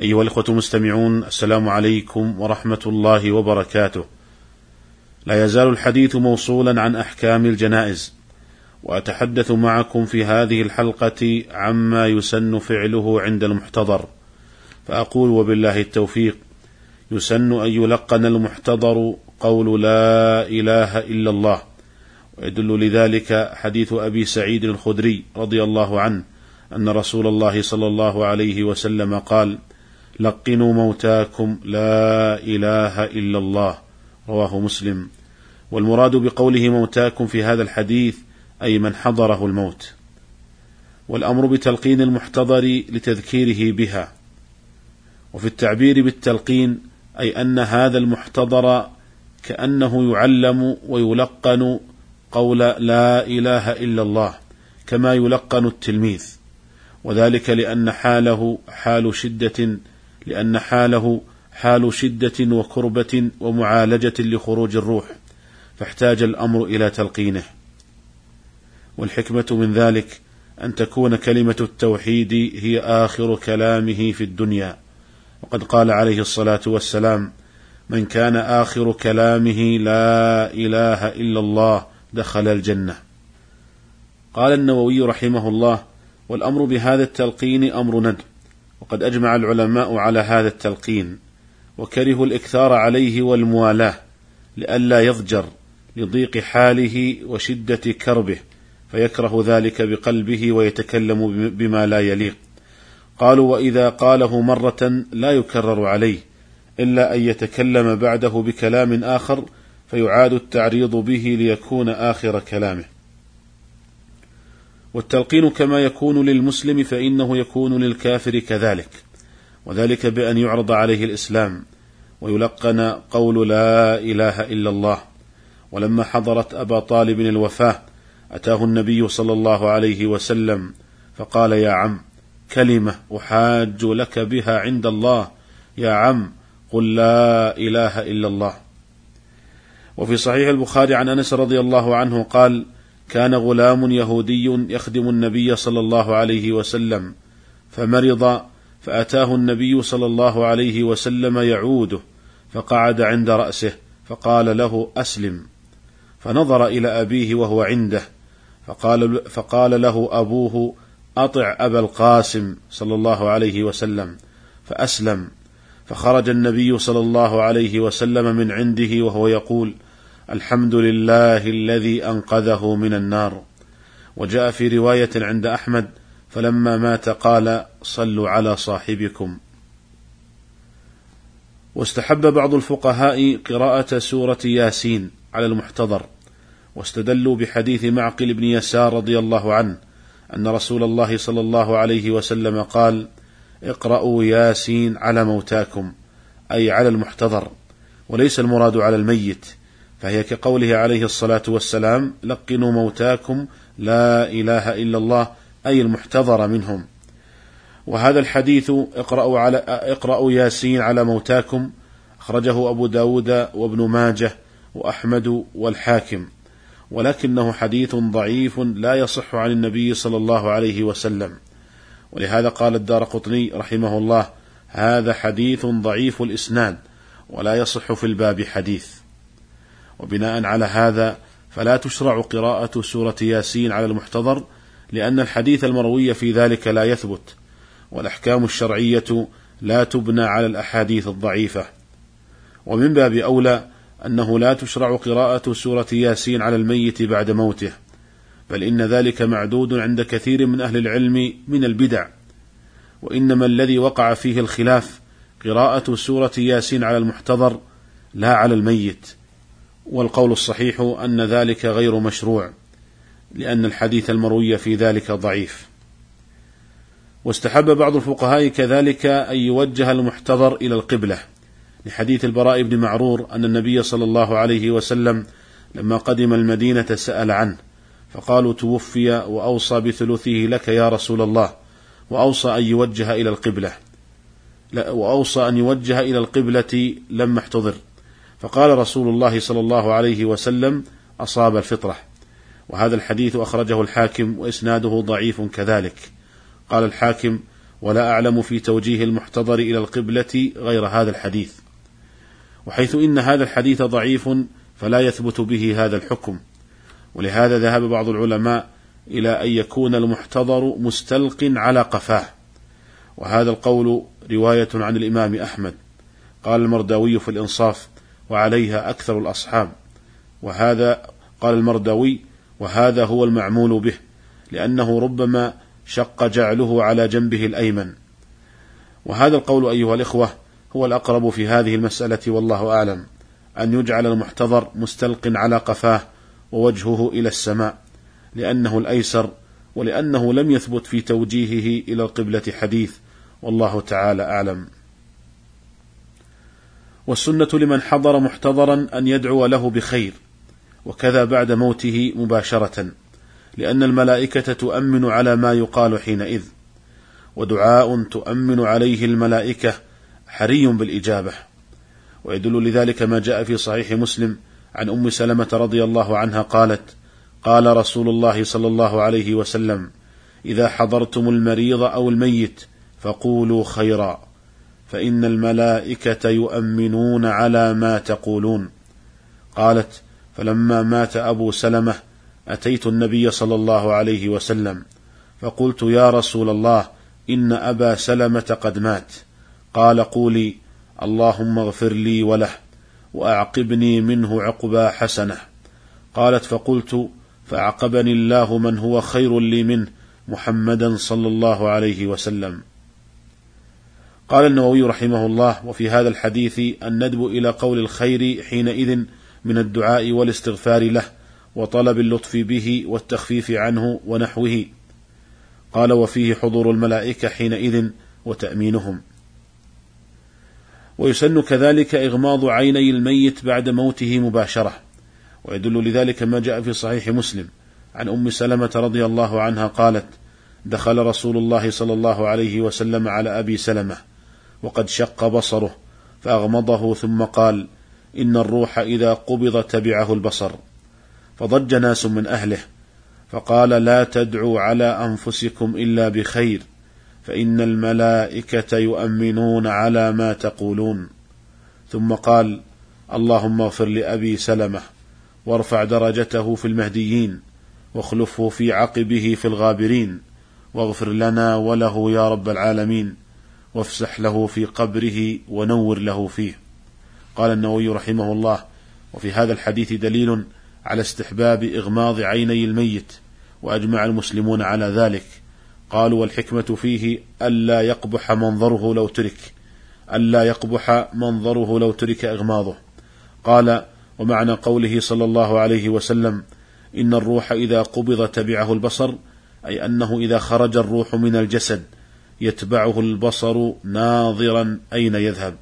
أيها الأخوة المستمعون السلام عليكم ورحمة الله وبركاته. لا يزال الحديث موصولا عن أحكام الجنائز، وأتحدث معكم في هذه الحلقة عما يسن فعله عند المحتضر، فأقول وبالله التوفيق: يسن أن يلقن المحتضر قول لا إله إلا الله، ويدل لذلك حديث أبي سعيد الخدري رضي الله عنه أن رسول الله صلى الله عليه وسلم قال: لقنوا موتاكم لا إله إلا الله. رواه مسلم. والمراد بقوله موتاكم في هذا الحديث أي من حضره الموت. والأمر بتلقين المحتضر لتذكيره بها. وفي التعبير بالتلقين أي أن هذا المحتضر كأنه يعلم ويلقن قول لا إله إلا الله كما يلقن التلميذ. وذلك لأن حاله حال شدة لأن حاله حال شدة وكربة ومعالجة لخروج الروح فاحتاج الأمر إلى تلقينه. والحكمة من ذلك أن تكون كلمة التوحيد هي آخر كلامه في الدنيا. وقد قال عليه الصلاة والسلام من كان آخر كلامه لا إله إلا الله دخل الجنة. قال النووي رحمه الله والأمر بهذا التلقين أمر ندب. وقد أجمع العلماء على هذا التلقين وكرهوا الإكثار عليه والموالاة لئلا يضجر لضيق حاله وشدة كربه فيكره ذلك بقلبه ويتكلم بما لا يليق. قالوا وإذا قاله مرة لا يكرر عليه إلا أن يتكلم بعده بكلام آخر فيعاد التعريض به ليكون آخر كلامه. والتلقين كما يكون للمسلم فإنه يكون للكافر كذلك. وذلك بأن يعرض عليه الإسلام ويلقن قول لا إله إلا الله. ولما حضرت أبا طالب الوفاة أتاه النبي صلى الله عليه وسلم فقال يا عم كلمة أحاج لك بها عند الله. يا عم قل لا إله إلا الله. وفي صحيح البخاري عن أنس رضي الله عنه قال كان غلام يهودي يخدم النبي صلى الله عليه وسلم فمرض فأتاه النبي صلى الله عليه وسلم يعوده فقعد عند رأسه فقال له أسلم. فنظر إلى أبيه وهو عنده فقال فقال له أبوه أطع أبا القاسم صلى الله عليه وسلم فأسلم. فخرج النبي صلى الله عليه وسلم من عنده وهو يقول الحمد لله الذي أنقذه من النار. وجاء في رواية عند أحمد فلما مات قال صلوا على صاحبكم. واستحب بعض الفقهاء قراءة سورة ياسين على المحتضر واستدلوا بحديث معقل بن يسار رضي الله عنه أن رسول الله صلى الله عليه وسلم قال اقرأوا ياسين على موتاكم أي على المحتضر وليس المراد على الميت. فهي كقوله عليه الصلاة والسلام لقنوا موتاكم لا إله إلا الله أي المحتضر منهم. وهذا الحديث اقرأوا, على اقرأوا ياسين على موتاكم أخرجه أبو داود وابن ماجه وأحمد والحاكم. ولكنه حديث ضعيف لا يصح عن النبي صلى الله عليه وسلم. ولهذا قال الدار قطني رحمه الله هذا حديث ضعيف الإسناد ولا يصح في الباب حديث. وبناء على هذا فلا تشرع قراءة سورة ياسين على المحتضر لأن الحديث المروي في ذلك لا يثبت والأحكام الشرعية لا تبنى على الأحاديث الضعيفة. ومن باب أولى أنه لا تشرع قراءة سورة ياسين على الميت بعد موته بل إن ذلك معدود عند كثير من أهل العلم من البدع. وإنما الذي وقع فيه الخلاف قراءة سورة ياسين على المحتضر لا على الميت. والقول الصحيح أن ذلك غير مشروع لأن الحديث المروي في ذلك ضعيف. واستحب بعض الفقهاء كذلك أن يوجه المحتضر إلى القبلة لحديث البراء بن معرور أن النبي صلى الله عليه وسلم لما قدم المدينة سأل عنه فقالوا توفي وأوصى بثلثه لك يا رسول الله وأوصى أن يوجه إلى القبلة. وأوصى أن يوجه إلى القبلة لما احتضر فقال رسول الله صلى الله عليه وسلم أصاب الفطرة. وهذا الحديث أخرجه الحاكم وإسناده ضعيف كذلك. قال الحاكم ولا أعلم في توجيه المحتضر إلى القبلة غير هذا الحديث. وحيث إن هذا الحديث ضعيف فلا يثبت به هذا الحكم. ولهذا ذهب بعض العلماء إلى أن يكون المحتضر مستلق على قفاه. وهذا القول رواية عن الإمام أحمد. قال المرداوي في الإنصاف وعليها أكثر الأصحاب. وهذا قال المرداوي وهذا هو المعمول به لأنه ربما شق جعله على جنبه الأيمن. وهذا القول أيها الإخوة هو الأقرب في هذه المسألة والله أعلم أن يجعل المحتضر مستلق على قفاه ووجهه إلى السماء لأنه الأيسر ولأنه لم يثبت في توجيهه إلى القبلة حديث والله تعالى أعلم. والسنة لمن حضر محتضرا أن يدعو له بخير وكذا بعد موته مباشرة لأن الملائكة تؤمن على ما يقال حينئذ ودعاء تؤمن عليه الملائكة حري بالإجابة. ويدل لذلك ما جاء في صحيح مسلم عن أم سلمة رضي الله عنها قالت قال رسول الله صلى الله عليه وسلم إذا حضرتم المريض أو الميت فقولوا خيرا. فإن الملائكة يؤمنون على ما تقولون. قالت فلما مات أبو سلمة أتيت النبي صلى الله عليه وسلم فقلت يا رسول الله إن أبا سلمة قد مات. قال قولي اللهم اغفر لي وله وأعقبني منه عقبى حسنة. قالت فقلت فأعقبني الله من هو خير لي منه محمدا صلى الله عليه وسلم. قال النووي رحمه الله وفي هذا الحديث الندب إلى قول الخير حينئذ من الدعاء والاستغفار له وطلب اللطف به والتخفيف عنه ونحوه. قال وفيه حضور الملائكة حينئذ وتأمينهم. ويسن كذلك إغماض عيني الميت بعد موته مباشرة. ويدل لذلك ما جاء في صحيح مسلم. عن أم سلمة رضي الله عنها قالت دخل رسول الله صلى الله عليه وسلم على أبي سلمة. وقد شق بصره فأغمضه ثم قال إن الروح إذا قبض تبعه البصر. فضج ناس من أهله فقال لا تدعوا على أنفسكم إلا بخير فإن الملائكة يؤمنون على ما تقولون. ثم قال اللهم اغفر لأبي سلمة وارفع درجته في المهديين واخلفه في عقبه في الغابرين واغفر لنا وله يا رب العالمين. وافسح له في قبره ونور له فيه. قال النووي رحمه الله وفي هذا الحديث دليل على استحباب إغماض عيني الميت وأجمع المسلمون على ذلك. قالوا والحكمة فيه ألا يقبح منظره لو ترك ألا يقبح منظره لو ترك إغماضه. قال ومعنى قوله صلى الله عليه وسلم إن الروح إذا قبض تبعه البصر أي أنه إذا خرج الروح من الجسد يتبعه البصر ناظرا أين يذهب.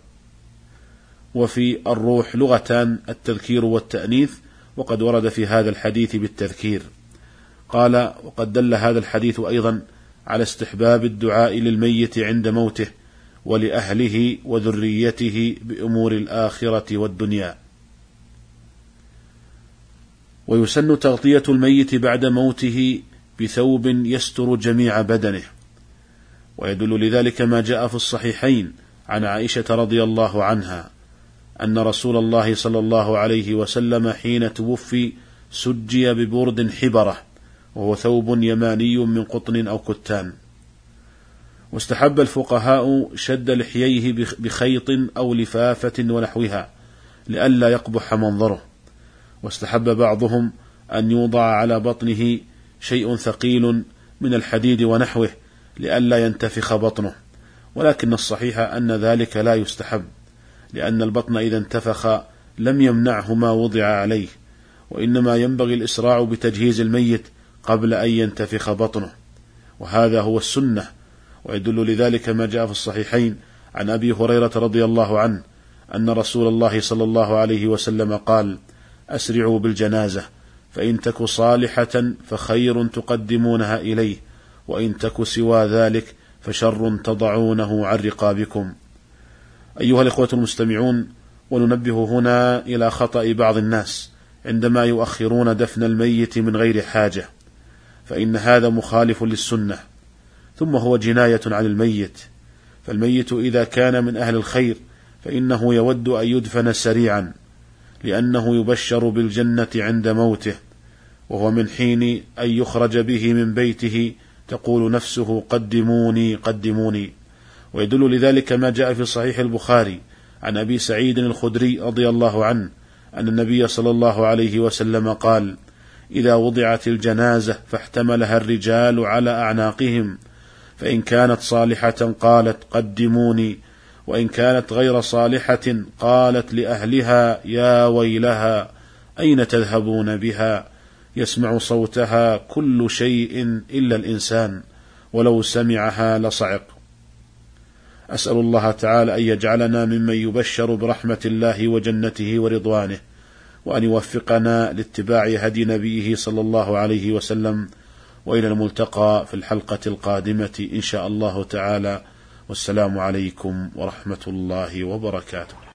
وفي الروح لغتان التذكير والتأنيث وقد ورد في هذا الحديث بالتذكير. قال وقد دل هذا الحديث أيضا على استحباب الدعاء للميت عند موته ولأهله وذريته بأمور الآخرة والدنيا. ويسن تغطية الميت بعد موته بثوب يستر جميع بدنه. ويدل لذلك ما جاء في الصحيحين عن عائشة رضي الله عنها أن رسول الله صلى الله عليه وسلم حين توفي سجي ببرد حبرة وهو ثوب يماني من قطن أو كتان. واستحب الفقهاء شد لحييه بخيط أو لفافة ونحوها لئلا يقبح منظره. واستحب بعضهم أن يوضع على بطنه شيء ثقيل من الحديد ونحوه لئلا ينتفخ بطنه. ولكن الصحيح أن ذلك لا يستحب لأن البطن إذا انتفخ لم يمنعه ما وضع عليه وإنما ينبغي الإسراع بتجهيز الميت قبل أن ينتفخ بطنه. وهذا هو السنة ويدل لذلك ما جاء في الصحيحين عن أبي هريرة رضي الله عنه أن رسول الله صلى الله عليه وسلم قال أسرعوا بالجنازة فإن تك صالحة فخير تقدمونها إليه. وإن تك سوى ذلك فشر تضعونه عن رقابكم. أيها الإخوة المستمعون وننبه هنا إلى خطأ بعض الناس عندما يؤخرون دفن الميت من غير حاجة فإن هذا مخالف للسنة ثم هو جناية عن الميت. فالميت إذا كان من أهل الخير فإنه يود أن يدفن سريعا لأنه يبشر بالجنة عند موته وهو من حين أن يخرج به من بيته تقول نفسه قدموني قدموني. ويدل لذلك ما جاء في صحيح البخاري عن أبي سعيد الخدري رضي الله عنه أن النبي صلى الله عليه وسلم قال إذا وضعت الجنازة فاحتملها الرجال على أعناقهم فإن كانت صالحة قالت قدموني وإن كانت غير صالحة قالت لأهلها يا ويلها أين تذهبون بها؟ يسمع صوتها كل شيء إلا الإنسان ولو سمعها لصعق. أسأل الله تعالى أن يجعلنا ممن يبشر برحمة الله وجنته ورضوانه وأن يوفقنا لاتباع هدي نبيه صلى الله عليه وسلم وإلى الملتقى في الحلقة القادمة إن شاء الله تعالى. والسلام عليكم ورحمة الله وبركاته.